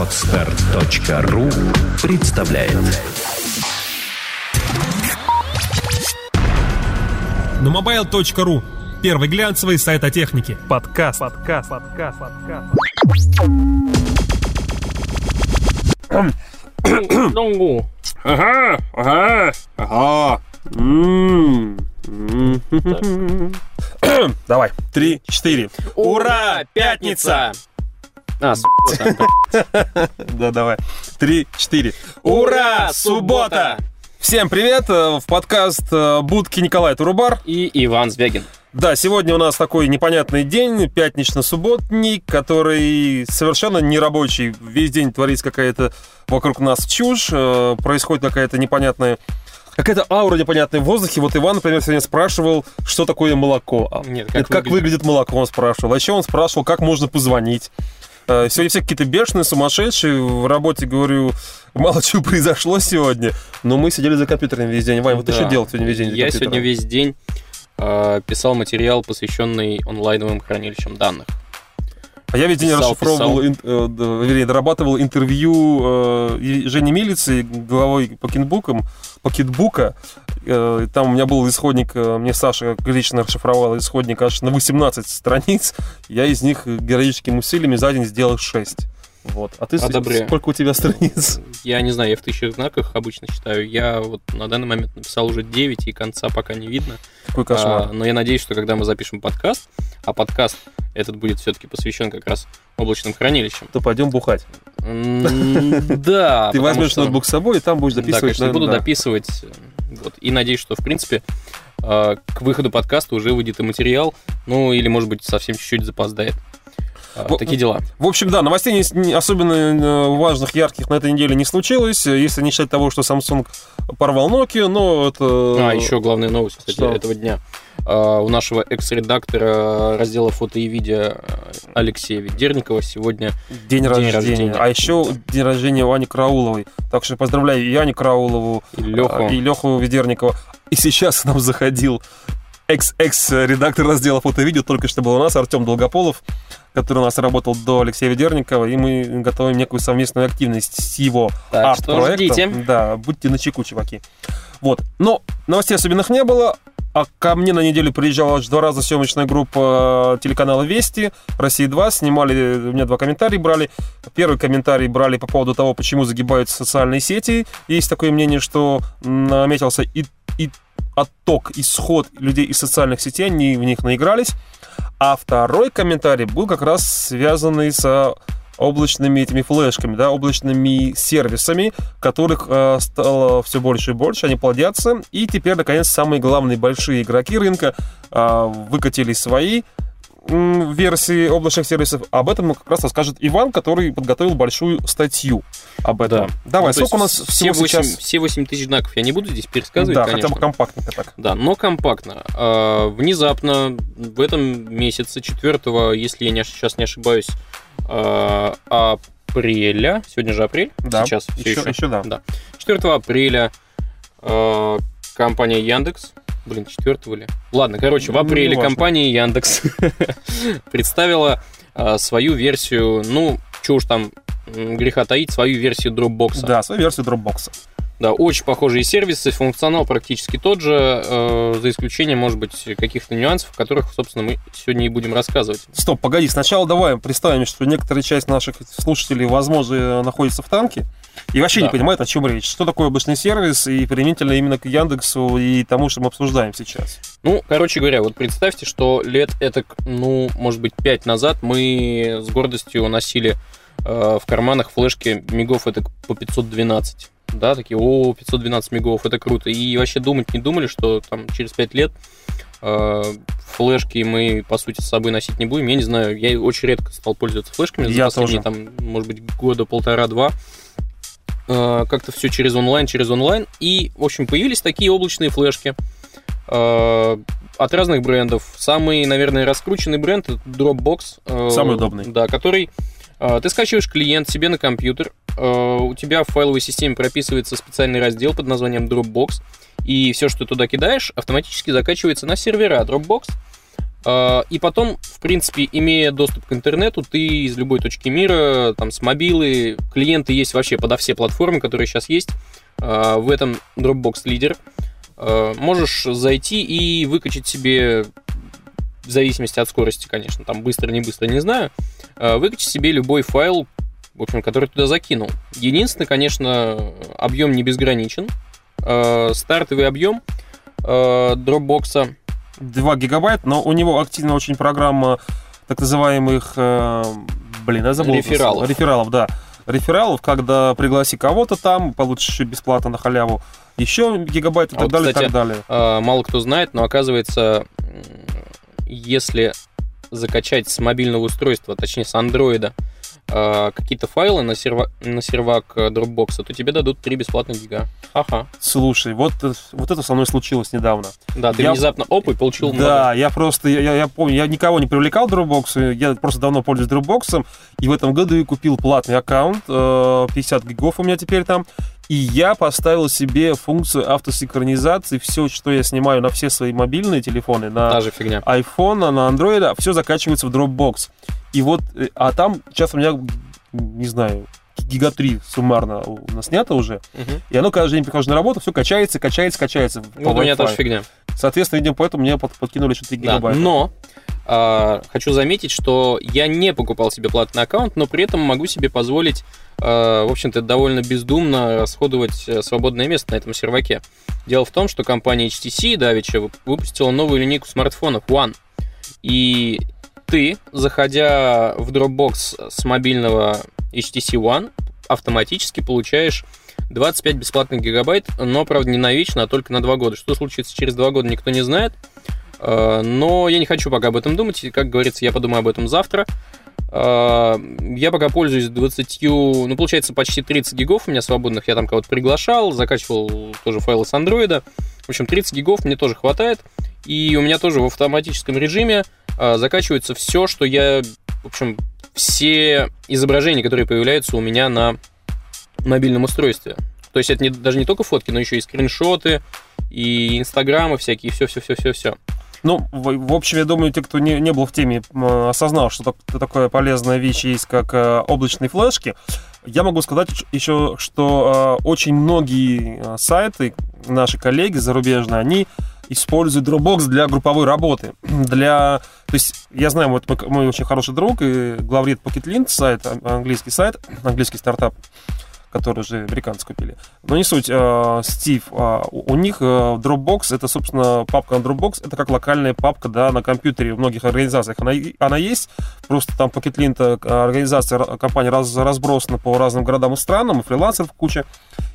Отстар.ру представляет На mobile.ru Первый глянцевый сайт о технике. Подкаст. Подкаст. Подкаст. Подкаст. Ну, ага, ага. Давай, три, четыре. Ура, пятница! А. Да, давай. Три, четыре. Ура, суббота! Всем привет! э, В подкаст э, Будки Николай Турубар. И Иван Звягин. Да, сегодня у нас такой непонятный день, пятнично-субботник, который совершенно нерабочий. Весь день творится какая-то вокруг нас чушь, э, происходит какая-то непонятная Какая-то аура непонятная в воздухе. Вот Иван, например, сегодня спрашивал, что такое молоко. А, Нет, это как выглядит молоко, он спрашивал. А еще он спрашивал, как можно позвонить. Э, Сегодня все какие-то бешеные, сумасшедшие. В работе, говорю, мало чего произошло сегодня. Но мы сидели за компьютером весь день. Вань, вот ты Да. что делал сегодня весь день Я сегодня весь день э, писал материал, посвященный онлайновым хранилищам данных. А я весь день Писал, расшифровывал, ин- э, вернее, дорабатывал интервью э, Жени Милицы, главой PocketBook'ом, PocketBook'а. Э, Там у меня был исходник, э, мне Саша лично расшифровал исходник аж на 18 страниц. Я из них героическими усилиями за день сделал 6. Вот. А ты Одобряю. сколько у тебя страниц? Я не знаю, я в тысячах знаках обычно считаю. Я вот на данный момент написал уже 9, и конца пока не видно. Какой кошмар. А, но я надеюсь, что когда мы запишем подкаст, а подкаст этот будет все-таки посвящен как раз облачным хранилищам. То пойдем бухать. Да. Ты возьмешь ноутбук с собой, и там будешь Да, записывать. конечно, на- буду да. дописывать. Вот. И надеюсь, что, в принципе, э, к выходу подкаста уже выйдет и материал. Ну, или, может быть, совсем чуть-чуть запоздает. А, Во- Такие дела. В общем, да, новостей не- особенно э, важных, ярких на этой неделе не случилось, если не считать того, что Samsung порвал Nokia, но это... А, еще главная новость, кстати, Что? этого дня. А, У нашего экс-редактора раздела фото и видео Алексея Ведерникова сегодня День, День рождения. рождения. А еще день рождения у Ани Крауловой. Так что поздравляю и Аню Краулову, и Леху. а, и Леху Ведерникова. И сейчас к нам заходил экс-экс-редактор раздела фото и видео, только что был у нас, Артем Долгополов, который у нас работал до Алексея Ведерникова, и мы готовим некую совместную активность с его арт-проектом. Да, будьте начеку, чуваки. Вот. Но новостей особенных не было. А ко мне на неделю приезжала аж два раза съемочная группа э, телеканала Вести, России 2, снимали, у меня два комментария брали. Первый комментарий брали по поводу того, почему загибаются социальные сети. Есть такое мнение, что наметился и, и отток, исход людей из социальных сетей, они в них наигрались. А второй комментарий был как раз связанный с облачными этими флешками, да, облачными сервисами, которых э, стало все больше и больше, они плодятся. И теперь, наконец, самые главные большие игроки рынка э, выкатили свои версии облачных сервисов. Об этом как раз расскажет Иван, который подготовил большую статью об этом. Да. Давай, Ну, сколько у нас все 8, сейчас? Все 8 тысяч знаков я не буду здесь пересказывать, да, конечно. хотя бы компактненько так. Да, но компактно. А, внезапно в этом месяце, 4 если я не, сейчас не ошибаюсь, а, апреля, сегодня же апрель, Да, сейчас еще, еще, еще да. Да. 4 апреля а, компания Яндекс, блин, 4 ли? Ладно, короче, в Ну, апреле неважно. компания Яндекс представила а, свою версию, ну, что уж там греха таить, свою версию Dropbox. Да, свою версию Dropbox. Да, очень похожие сервисы, функционал практически тот же, э, за исключением, может быть, каких-то нюансов, о которых, собственно, мы сегодня и будем рассказывать. Стоп, погоди, сначала давай представим, что некоторая часть наших слушателей, возможно, находится в танке и вообще не Да. понимает, о чем речь. Что такое облачный сервис и применительно именно к Яндексу и тому, что мы обсуждаем сейчас. Ну, короче говоря, вот представьте, что лет это, ну, может быть, пять назад мы с гордостью носили э, в карманах флешки мигов это по 512. Да, такие, о, 512 мегов, это круто. И вообще думать не думали, что там через 5 лет э, флешки мы, по сути, с собой носить не будем. Я не знаю, я очень редко стал пользоваться флешками за Я последние, там, может быть, года полтора-два. Э, как-то все через онлайн, через онлайн. И, в общем, появились такие облачные флешки э, от разных брендов. Самый, наверное, раскрученный бренд это Dropbox. э, Самый удобный. Да, который ты скачиваешь клиент себе на компьютер, у тебя в файловой системе прописывается специальный раздел под названием Dropbox, и все, что ты туда кидаешь, автоматически закачивается на сервера Dropbox. А, И потом, в принципе, имея доступ к интернету, ты из любой точки мира, там, с мобилы, клиенты есть вообще подо все платформы, которые сейчас есть. А, В этом Dropbox лидер. А, Можешь зайти и выкачать себе, в зависимости от скорости, конечно, там быстро, не быстро, не знаю, выкачать себе любой файл, в общем, который туда закинул. Единственное, конечно, объем не безграничен. Стартовый объем а, Dropbox 2 гигабайт, но у него активна очень программа так называемых, э, блин, я забыл. Рефералов. Рефералов, да. Рефералов, когда пригласи кого-то там, получишь бесплатно на халяву еще гигабайт и А так вот, далее, кстати, так далее. А, мало кто знает, но оказывается, если закачать с мобильного устройства, точнее с андроида, а, какие-то файлы на, серва- на сервак э, Dropbox, то тебе дадут 3 бесплатных гига. Ага. Слушай, вот, э, вот это со мной случилось недавно. Да, ты Я- внезапно оп и получил Да, я просто, я, я- помню, я никого не привлекал Dropbox, я просто давно пользуюсь Dropbox, и в этом году я купил платный аккаунт, э, 50 гигов у меня теперь там, и я поставил себе функцию автосинхронизации, все, что я снимаю на все свои мобильные телефоны, на iPhone, на Android, все закачивается в Dropbox. И вот, э, а там сейчас у меня, не знаю, гига 3 суммарно у нас снято уже, Мгм. и оно каждый день прихожу на работу, все качается, качается, качается. Вот у меня Wi-Fi. та же фигня. Соответственно, видимо, поэтому мне под- подкинули еще 3 Да, гигабайта. но а, хочу заметить, что я не покупал себе платный аккаунт, но при этом могу себе позволить, а, в общем-то, довольно бездумно расходовать э, свободное место на этом серваке. Дело в том, что компания HTC давеча вып- выпустила новую линейку смартфонов One. И ты, заходя в Dropbox с мобильного HTC One, автоматически получаешь 25 бесплатных гигабайт, но, правда, не навечно, а только на 2 года. Что случится через 2 года, никто не знает. Э, Но я не хочу пока об этом думать. Как говорится, я подумаю об этом завтра. Э, Я пока пользуюсь 20, ну, получается, почти 30 гигов у меня свободных. Я там кого-то приглашал, закачивал тоже файлы с андроида. В общем, 30 гигов мне тоже хватает. И у меня тоже в автоматическом режиме э, закачивается все, что я, в общем, все изображения, которые появляются у меня на мобильном устройстве. То есть это не, даже не только фотки, но еще и скриншоты, и инстаграмы всякие, все-все-все-все-все. Ну, в, в общем, я думаю, те, кто не, не был в теме, осознал, что так- такая полезная вещь есть, как э, облачные флешки. Я могу сказать еще, что э, очень многие э, сайты, наши коллеги зарубежные, они используют Dropbox для групповой работы. Для... То есть, я знаю, вот мой очень хороший друг и главред PocketLint, сайт, а- английский сайт, английский стартап, который уже американцы купили. Но не суть. э, Стив, э, у них Dropbox, это, собственно, папка на Dropbox, это как локальная папка, да, на компьютере в многих организациях. Она, она есть, просто там PocketLint, э, организация, компания раз, разбросана по разным городам и странам, и фрилансеров куча.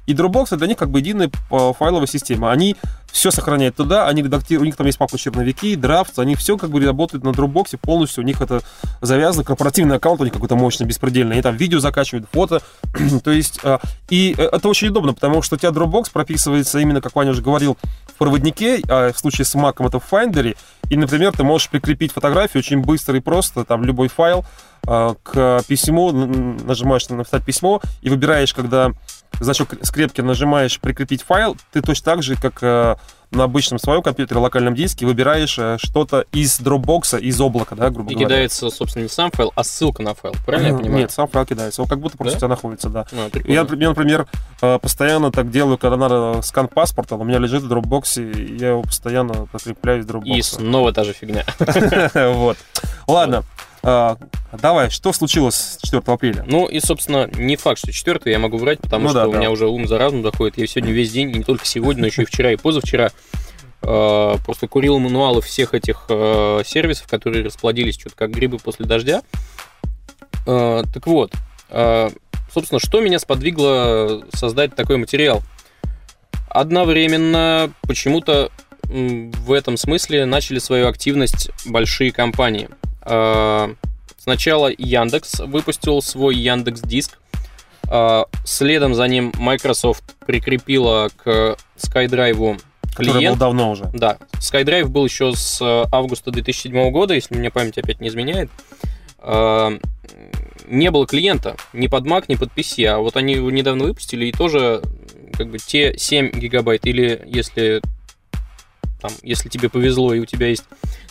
И Dropbox это для них как бы единая файловая система. Они все сохраняют туда, они редактируют, у них там есть папка черновики, драфт, они все как бы работают на Dropbox полностью, у них это завязано, корпоративный аккаунт у них какой-то мощный, беспредельный, они там видео закачивают, фото, то есть, э, и э, это очень удобно, потому что у тебя Dropbox прописывается именно, как Ваня уже говорил, в проводнике, а в случае с Mac это в Finder, и, например, ты можешь прикрепить фотографию очень быстро и просто, там, любой файл э, к письму, нажимаешь на написать письмо и выбираешь, когда значок скрепки нажимаешь прикрепить файл, ты точно так же, как э, на обычном своем компьютере, локальном диске, выбираешь э, что-то из Dropbox, из облака, да, грубо И говоря. кидается, собственно, не сам файл, а ссылка на файл. Правильно я понимаю? Нет, сам файл кидается. Он как будто просто Да? у тебя находится, да. А, прикольно. Я, например, например, э, постоянно так делаю, когда надо скан паспорта, он у меня лежит в и я его постоянно прикрепляю из И Dropbox. снова та же фигня. Вот. Ладно. Э, Давай, что случилось с 4 апреля? Ну и, собственно, не факт, что четвертый я могу врать, потому Ну что да, у да. меня уже ум за разум доходит. Я сегодня весь день, и не только сегодня, но еще и вчера и позавчера э, просто курил мануалы всех этих э, сервисов, которые расплодились что-то как грибы после дождя. Так вот, собственно, что меня сподвигло создать такой материал? Одновременно почему-то в этом смысле начали свою активность большие компании. Э, Сначала Яндекс выпустил свой Яндекс Диск. А, Следом за ним Microsoft прикрепила к SkyDrive Который был клиент. давно уже. Да, SkyDrive был еще с э, августа 2007 года, если мне память опять не изменяет. А, Не было клиента ни под Mac, ни под PC, а вот они его недавно выпустили, и тоже как бы те 7 гигабайт, или если там, если тебе повезло и у тебя есть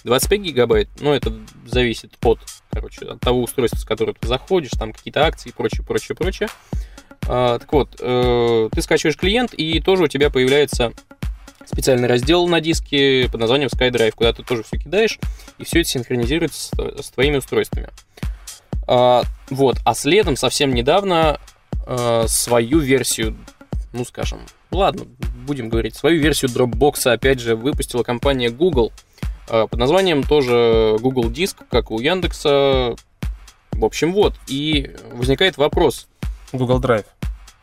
25 гигабайт, ну, это зависит от, короче, от того устройства, с которого ты заходишь, там какие-то акции и прочее, прочее, прочее. А, так вот, э, ты скачиваешь клиент, и тоже у тебя появляется специальный раздел на диске под названием SkyDrive, куда ты тоже все кидаешь, и все это синхронизируется с, твоими устройствами. А, вот, а следом совсем недавно а, свою версию, ну скажем, ладно, будем говорить, свою версию Dropbox опять же выпустила компания Google а, под названием тоже Google Диск, как у Яндекса. В общем, вот, и возникает вопрос. Google Drive.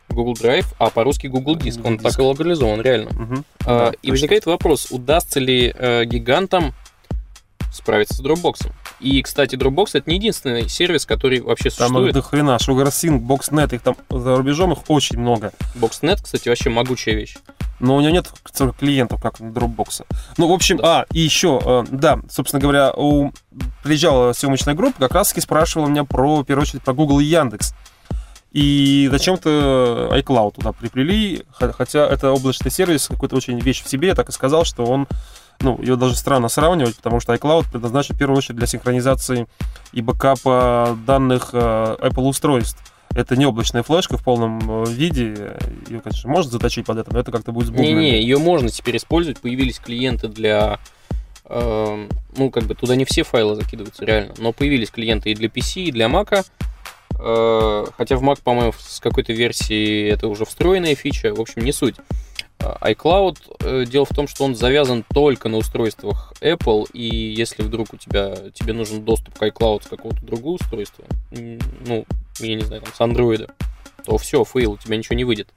Google Drive, а по-русски Google Диск. Google Он Диск. так и локализован, реально. Мгм. А, Да, и возникает вопрос, удастся ли э, гигантам справиться с Dropbox? И, кстати, Dropbox это не единственный сервис, который вообще Там их существует. до хрена. SugarSync, BoxNet, их там за рубежом их очень много. Boxnet, кстати, вообще могучая вещь. Но у него нет клиентов, как у Dropbox. Ну, в общем, а, и еще, э, да, собственно говоря, у... приезжала съемочная группа, как раз таки спрашивала меня про, в первую очередь, про Google и Яндекс. И зачем-то iCloud туда приплели, хотя это облачный сервис, какой-то очень вещь в себе, я так и сказал, что он, ну, ее даже странно сравнивать, потому что iCloud предназначен в первую очередь для синхронизации и бэкапа данных э, Apple устройств. Это не облачная флешка в полном э, виде. Ее, конечно, можно заточить под это, но это как-то будет с бубнами. Не-не, ее можно теперь использовать. Появились клиенты для... эм, ну, как бы туда не все файлы закидываются, реально. Но появились клиенты и для PC, и для Mac. Э, хотя в Mac, по-моему, с какой-то версии это уже встроенная фича. В общем, не суть. Э, iCloud, э, дело в том, что он завязан только на устройствах Apple, и если вдруг у тебя, тебе нужен доступ к iCloud с какого-то другого устройства, ну, я не знаю, там, с Android, то все, fail, у тебя ничего не выйдет.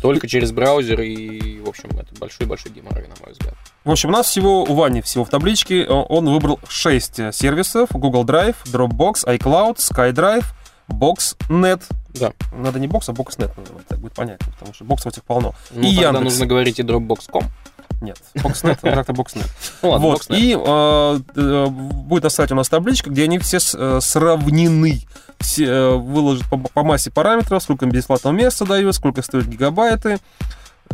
Только через браузер, и, в общем, это большой-большой геморрой, на мой взгляд. В общем, у нас всего, у Вани всего в табличке, э, он выбрал 6 сервисов. Google Drive, Dropbox, iCloud, SkyDrive, BoxNet. Да. Надо не Box, а BoxNet называть, так будет понятно, потому что боксов этих полно. Ну, И Яндекс. нужно говорить и Dropbox.com. Нет, BoxNet, он как-то BoxNet. Ну ладно, Вот, Boxnet. и э, э, будет на сайте у нас табличка, где они все э, сравнены. Все э, выложат по, по массе параметров, сколько им бесплатного места дают, сколько стоят гигабайты,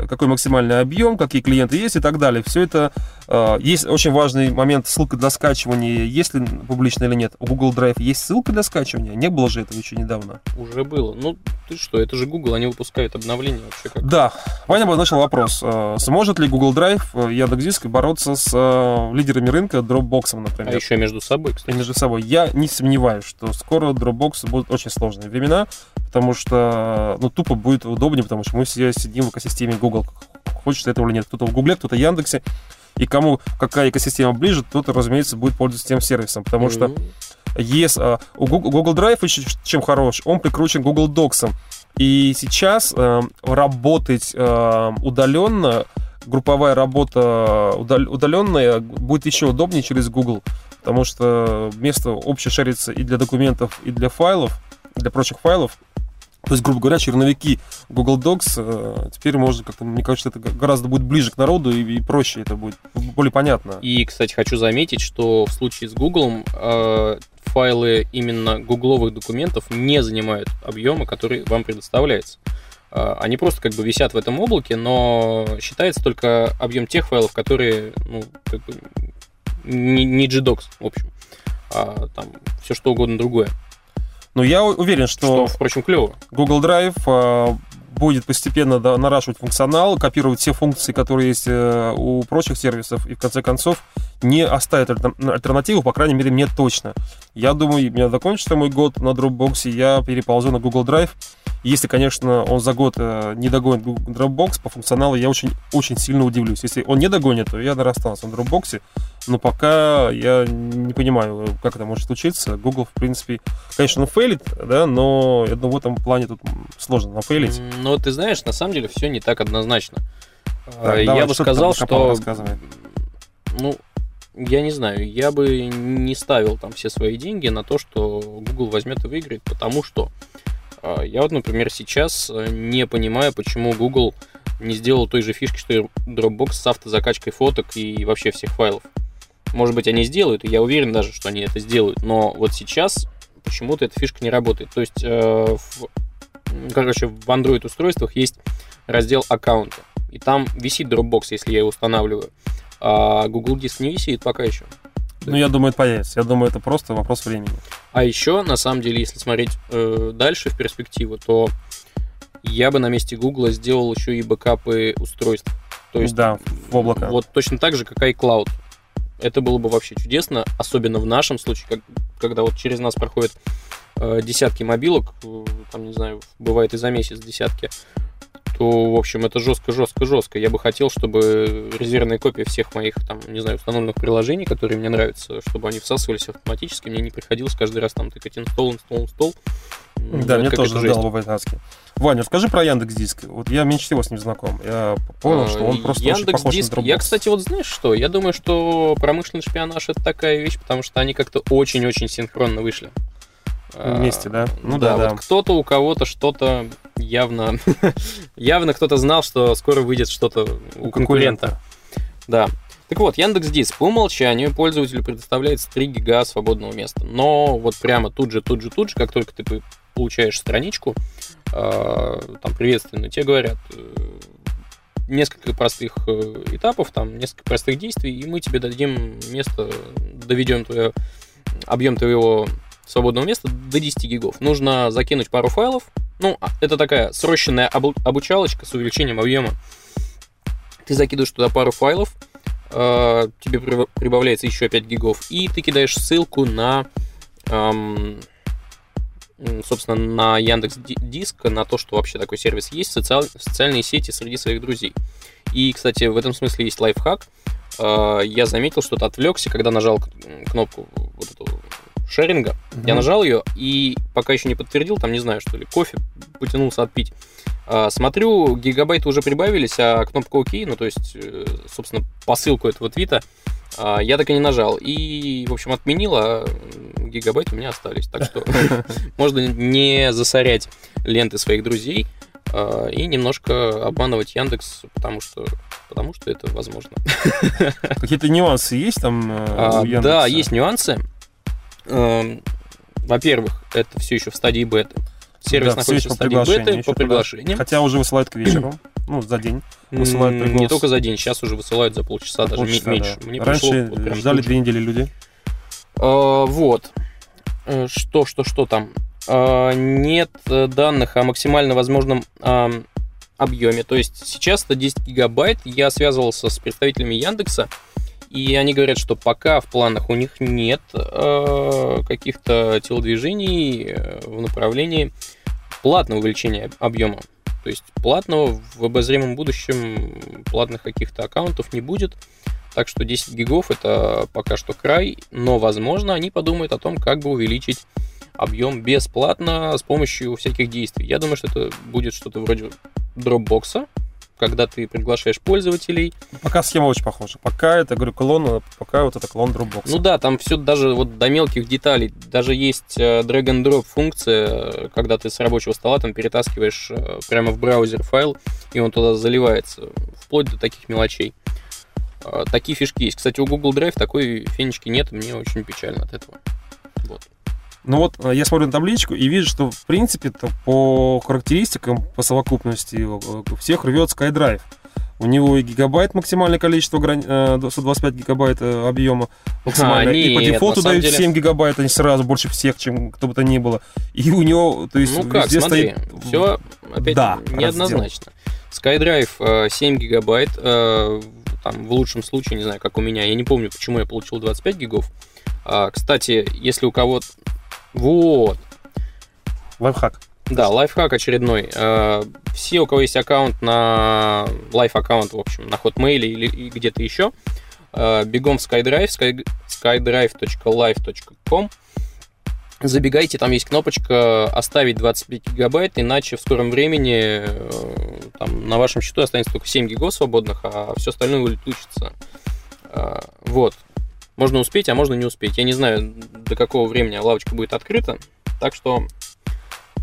какой максимальный объем, какие клиенты есть и так далее. Все это э, есть очень важный момент, ссылка для скачивания, есть ли публично или нет. У Google Drive есть ссылка для скачивания? Не было же этого еще недавно. Уже было. Ну, ты что, это же Google, они выпускают обновления вообще как. Да, Ваня обозначил вопрос, э, сможет ли Google Drive, э, Яндекс.Диск бороться с э, лидерами рынка Dropbox, например? А еще между собой, кстати. между собой. Я не сомневаюсь, что скоро Dropbox будут очень сложные времена, потому что, ну, тупо будет удобнее, потому что мы все сидим в экосистеме Google. Хочешь ты этого или нет. Кто-то в Гугле, кто-то в Яндексе. И кому какая экосистема ближе, тот, разумеется, будет пользоваться тем сервисом. Потому что Ну, есть, а, у Google, Drive еще чем хорош, он прикручен Google Docs. И сейчас э, работать э, удаленно, групповая работа удал- удаленная будет еще удобнее через Google, потому что место общее шарится и для документов, и для файлов, для прочих файлов. То есть, грубо говоря, черновики Google Docs э, теперь можно как-то, мне кажется, это гораздо будет ближе к народу и, и проще это будет, более понятно. И, кстати, хочу заметить, что в случае с Google э, файлы именно гугловых документов не занимают объема, который вам предоставляется. Э, Они просто как бы висят в этом облаке, но считается только объем тех файлов, которые, ну, как бы не, не GDocs, в общем, а там все что угодно другое. Но я у- уверен, Что, впрочем, клево. Google Drive э, будет постепенно да, наращивать функционал, копировать все функции, которые есть э, у прочих сервисов, и в конце концов не оставит альтер- альтернативу, по крайней мере, мне точно. Я думаю, у меня закончится мой год на Dropbox, и я переползу на Google Drive. Если, конечно, он за год э, не догонит Dropbox по функционалу, я очень, очень сильно удивлюсь. Если он не догонит, то я останусь на Dropbox. Но пока я не понимаю, как это может случиться. Google, в принципе, конечно, он фейлит, да, но я думаю, в этом плане тут сложно нафейлить. Но ты знаешь, на самом деле все не так однозначно. Так, я бы сказал, что ну, я не знаю, я бы не ставил там все свои деньги на то, что Google возьмет и выиграет, потому что э, я вот, например, сейчас э, не понимаю, почему Google не сделал той же фишки, что и Dropbox с автозакачкой фоток и вообще всех файлов. Может быть, они сделают, и я уверен даже, что они это сделают, но вот сейчас почему-то эта фишка не работает. То есть, э, в, короче, в Android устройствах есть раздел аккаунта, и там висит Dropbox, если я его устанавливаю. А Google Диск не висит пока еще. Ну, я думаю, это появится. Я думаю, это просто вопрос времени. А еще, на самом деле, если смотреть э, дальше в перспективу, то я бы на месте Google сделал еще и бэкапы устройств. То есть, да, в облако. Вот точно так же, как iCloud. Это было бы вообще чудесно, особенно в нашем случае, как, когда вот через нас проходят э, десятки мобилок, э, там, не знаю, бывает и за месяц десятки, то, в общем, это жестко, жестко, жестко. Я бы хотел, чтобы резервная копия всех моих, там, не знаю, установленных приложений, которые мне нравятся, чтобы они всасывались автоматически, мне не приходилось каждый раз там тыкать инстол, инстол, инстол. Да, ну, мне тоже надоело бывает адски. Ваня, скажи про Яндекс Диск. Вот я меньше всего с ним знаком. Я понял, а, что он просто Яндекс очень похож Диск. на Dropbox. Я, кстати, вот знаешь что? Я думаю, что промышленный шпионаж это такая вещь, потому что они как-то очень-очень синхронно вышли. Вместе, да? Ну да, да. Вот кто-то у кого-то что-то явно, явно кто-то знал, что скоро выйдет что-то у конкурента. Да. Так вот, Яндекс Диск по умолчанию пользователю предоставляется 3 гига свободного места. Но вот прямо тут же, тут же, тут же, как только ты получаешь страничку, э, там приветственно, тебе говорят э, несколько простых э, этапов, там несколько простых действий, и мы тебе дадим место, доведем твое, объем твоего свободного места до 10 гигов. Нужно закинуть пару файлов. Ну, а, это такая срощенная обу- обучалочка с увеличением объема. Ты закидываешь туда пару файлов, э, тебе прибавляется еще 5 гигов, и ты кидаешь ссылку на, эм, собственно, на Яндекс Диск, на то, что вообще такой сервис есть, социаль- социальные сети среди своих друзей. И, кстати, в этом смысле есть лайфхак. Э, я заметил, что ты отвлекся, когда нажал кнопку вот эту шеринга. Угу. Я нажал ее и пока еще не подтвердил, там не знаю, что ли, кофе потянулся отпить. А, смотрю, гигабайты уже прибавились, а кнопка ОК, ну то есть, э, собственно, посылку этого твита, а, я так и не нажал. И, в общем, отменил, а гигабайты у меня остались. Так что можно не засорять ленты своих друзей а, и немножко обманывать Яндекс, потому что, потому что это возможно. Какие-то нюансы есть там э, у Яндекса? Да, есть нюансы. Эм, во-первых, это все еще в стадии беты. Сервис да, находится в стадии беты по приглашениям. Хотя уже высылают к вечеру, ну, за день. Высылают приглас. Не только за день, сейчас уже высылают за полчаса, за даже полчаса, меньше. Да. Мне Раньше пришло, вот, ждали две недели люди. А, вот. Э, что, что, что там? А, нет данных о максимально возможном а, объеме. То есть сейчас это 10 гигабайт. Я связывался с представителями Яндекса. И они говорят, что пока в планах у них нет э, каких-то телодвижений э, в направлении платного увеличения объема. То есть платного в обозримом будущем платных каких-то аккаунтов не будет. Так что 10 гигов это пока что край, но возможно они подумают о том, как бы увеличить объем бесплатно с помощью всяких действий. Я думаю, что это будет что-то вроде дропбокса, когда ты приглашаешь пользователей. Пока схема очень похожа. Пока это, говорю, клон, пока вот это клон Dropbox. Ну да, там все даже вот до мелких деталей. Даже есть э, drag and drop функция, когда ты с рабочего стола там перетаскиваешь э, прямо в браузер файл, и он туда заливается. Вплоть до таких мелочей. Э, такие фишки есть. Кстати, у Google Drive такой фенечки нет, мне очень печально от этого. Вот. Ну вот э, я смотрю на табличку и вижу, что в принципе по характеристикам, по совокупности э, всех рвет SkyDrive. У него и гигабайт максимальное количество, 125 э, гигабайт объема максимально. А, нет, и по дефолту дают деле... 7 гигабайт, они сразу больше всех, чем кто бы то ни было. И у него, то есть, ну как, смотри, стоит... все опять да, неоднозначно. SkyDrive 7 гигабайт, там, в лучшем случае, не знаю, как у меня, я не помню, почему я получил 25 гигов. А, кстати, если у кого вот. Лайфхак. Да, лайфхак очередной. Э, все, у кого есть аккаунт на лайф-аккаунт, в общем, на Hotmail или где-то еще, э, бегом в SkyDrive, skydrive.live.com, забегайте, там есть кнопочка «Оставить 25 гигабайт», иначе в скором времени э, там, на вашем счету останется только 7 гигов свободных, а все остальное улетучится. Вот. Можно успеть, а можно не успеть. Я не знаю, до какого времени лавочка будет открыта, так что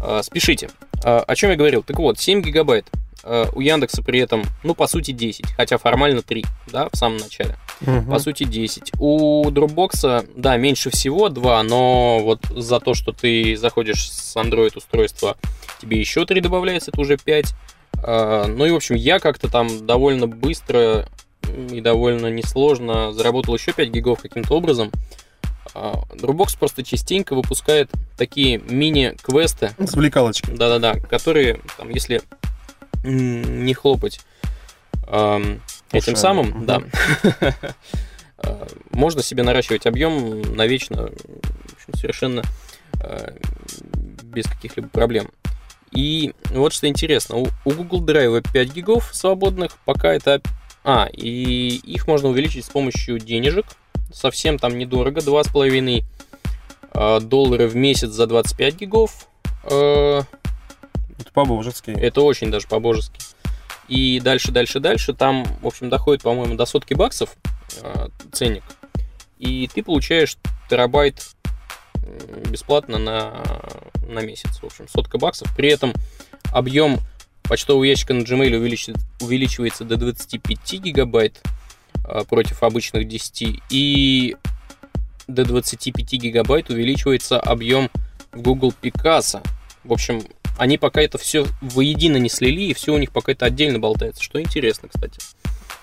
э, спешите. Э, о чем я говорил? Так вот, 7 гигабайт. Э, у Яндекса при этом, ну, по сути, 10, хотя формально 3, да, в самом начале. Угу. По сути, 10. У Dropbox, да, меньше всего 2, но вот за то, что ты заходишь с Android устройства, тебе еще 3 добавляется, это уже 5. Э, ну и, в общем, я как-то там довольно быстро и довольно несложно заработал еще 5 гигов каким-то образом. А, Dropbox просто частенько выпускает такие мини-квесты. Развлекалочки. Да-да-да, которые, там, если не хлопать эм, этим самым, Мгм. да, э, можно себе наращивать объем навечно, в общем, совершенно э, без каких-либо проблем. И вот что интересно, у, у Google Drive 5 гигов свободных, пока это... А, и их можно увеличить с помощью денежек, совсем там недорого, 2,5 э, доллара в месяц за 25 гигов. Э, Это по-божески. это очень даже по-божески. И дальше, дальше, дальше. Там, в общем, доходит, по-моему, до сотки баксов э, ценник. И ты получаешь терабайт бесплатно на, на месяц. В общем, сотка баксов. При этом объем почтового ящика на Gmail увеличивается до 25 гигабайт э, против обычных 10. И до 25 гигабайт увеличивается объем в Google Picasa. В общем, они пока это все воедино не слили, и все у них пока это отдельно болтается. Что интересно, кстати.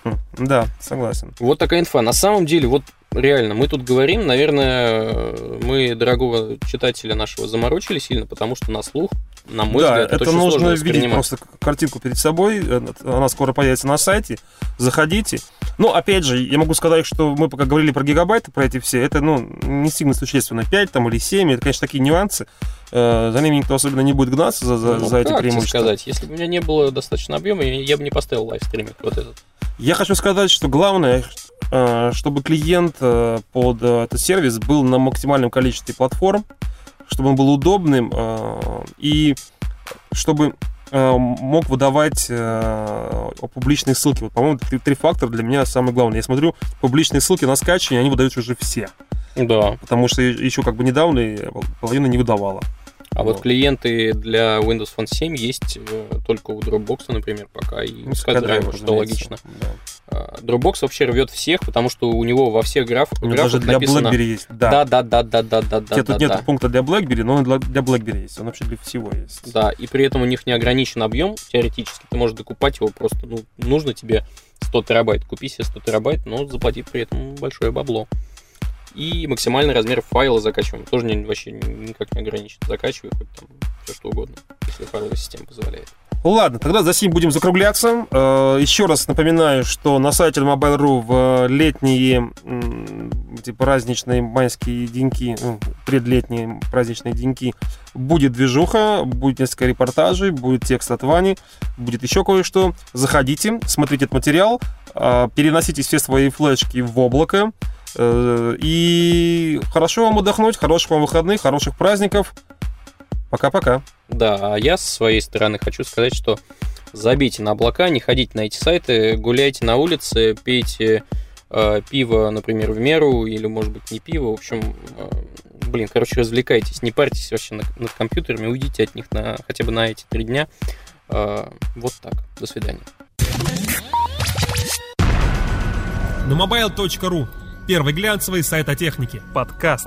Хм, Да, согласен. Вот такая инфа. На самом деле, вот реально, мы тут говорим, наверное, мы дорогого читателя нашего заморочили сильно, потому что на слух, на мой да, взгляд, это, это очень нужно видеть просто картинку перед собой. э, Она скоро появится на сайте. Заходите. Ну, опять же, я могу сказать, что мы пока говорили про гигабайты, про эти все, это, ну, не сильно существенно. 5 там или 7, это, конечно, такие нюансы. Э, За ними никто особенно не будет гнаться, за, за, Ну, за эти преимущества. сказать, если бы у меня не было достаточно объема, я, я бы не поставил лайвстриминг вот этот. Я хочу сказать, что главное, э, чтобы клиент под этот сервис был на максимальном количестве платформ, чтобы он был удобным э, и чтобы э, мог выдавать э, публичные ссылки. Вот, по-моему, три, три фактора для меня самое главное. Я смотрю, публичные ссылки на скачивание, они выдают уже все. Да. Потому что еще как бы недавно половина не выдавала. А вот Вот. клиенты для Windows Phone 7 есть только у Dropbox, например, пока, и у SkyDrive, что логично. Да. А, Dropbox вообще рвет всех, потому что у него во всех граф, У него графах даже для написано... BlackBerry есть. Да, да, да, да, да, да, да, Хотя тут да, нет да. пункта для BlackBerry, но он для, для BlackBerry есть. Он вообще для всего есть. Да, и при этом у них не ограничен объем, теоретически. Ты можешь докупать его просто, ну, нужно тебе 100 терабайт. Купи себе 100 терабайт, но заплати при этом большое бабло. И максимальный размер файла закачиваем. Тоже не, вообще никак не ограничен. Закачивай хоть там все что угодно, если файловая система позволяет. Ладно, тогда за сим будем закругляться. Э, Еще раз напоминаю, что на сайте Mobile.ru в летние м, эти праздничные майские деньки, ну, предлетние праздничные деньки будет движуха, будет несколько репортажей, будет текст от Вани, будет еще кое-что. Заходите, смотрите этот материал, э, переносите все свои флешки в облако. э, И хорошо вам отдохнуть, хороших вам выходных, хороших праздников. Пока-пока. Да, а я с своей стороны хочу сказать, что забейте на облака, не ходите на эти сайты, гуляйте на улице, пейте э, пиво, например, в меру, или, может быть, не пиво. В общем, э, блин, короче, развлекайтесь, не парьтесь вообще над, над компьютерами, уйдите от них на, хотя бы на эти три дня. Э, вот так. До свидания. На mobile.ru Первый глянцевый сайт о технике. Подкаст.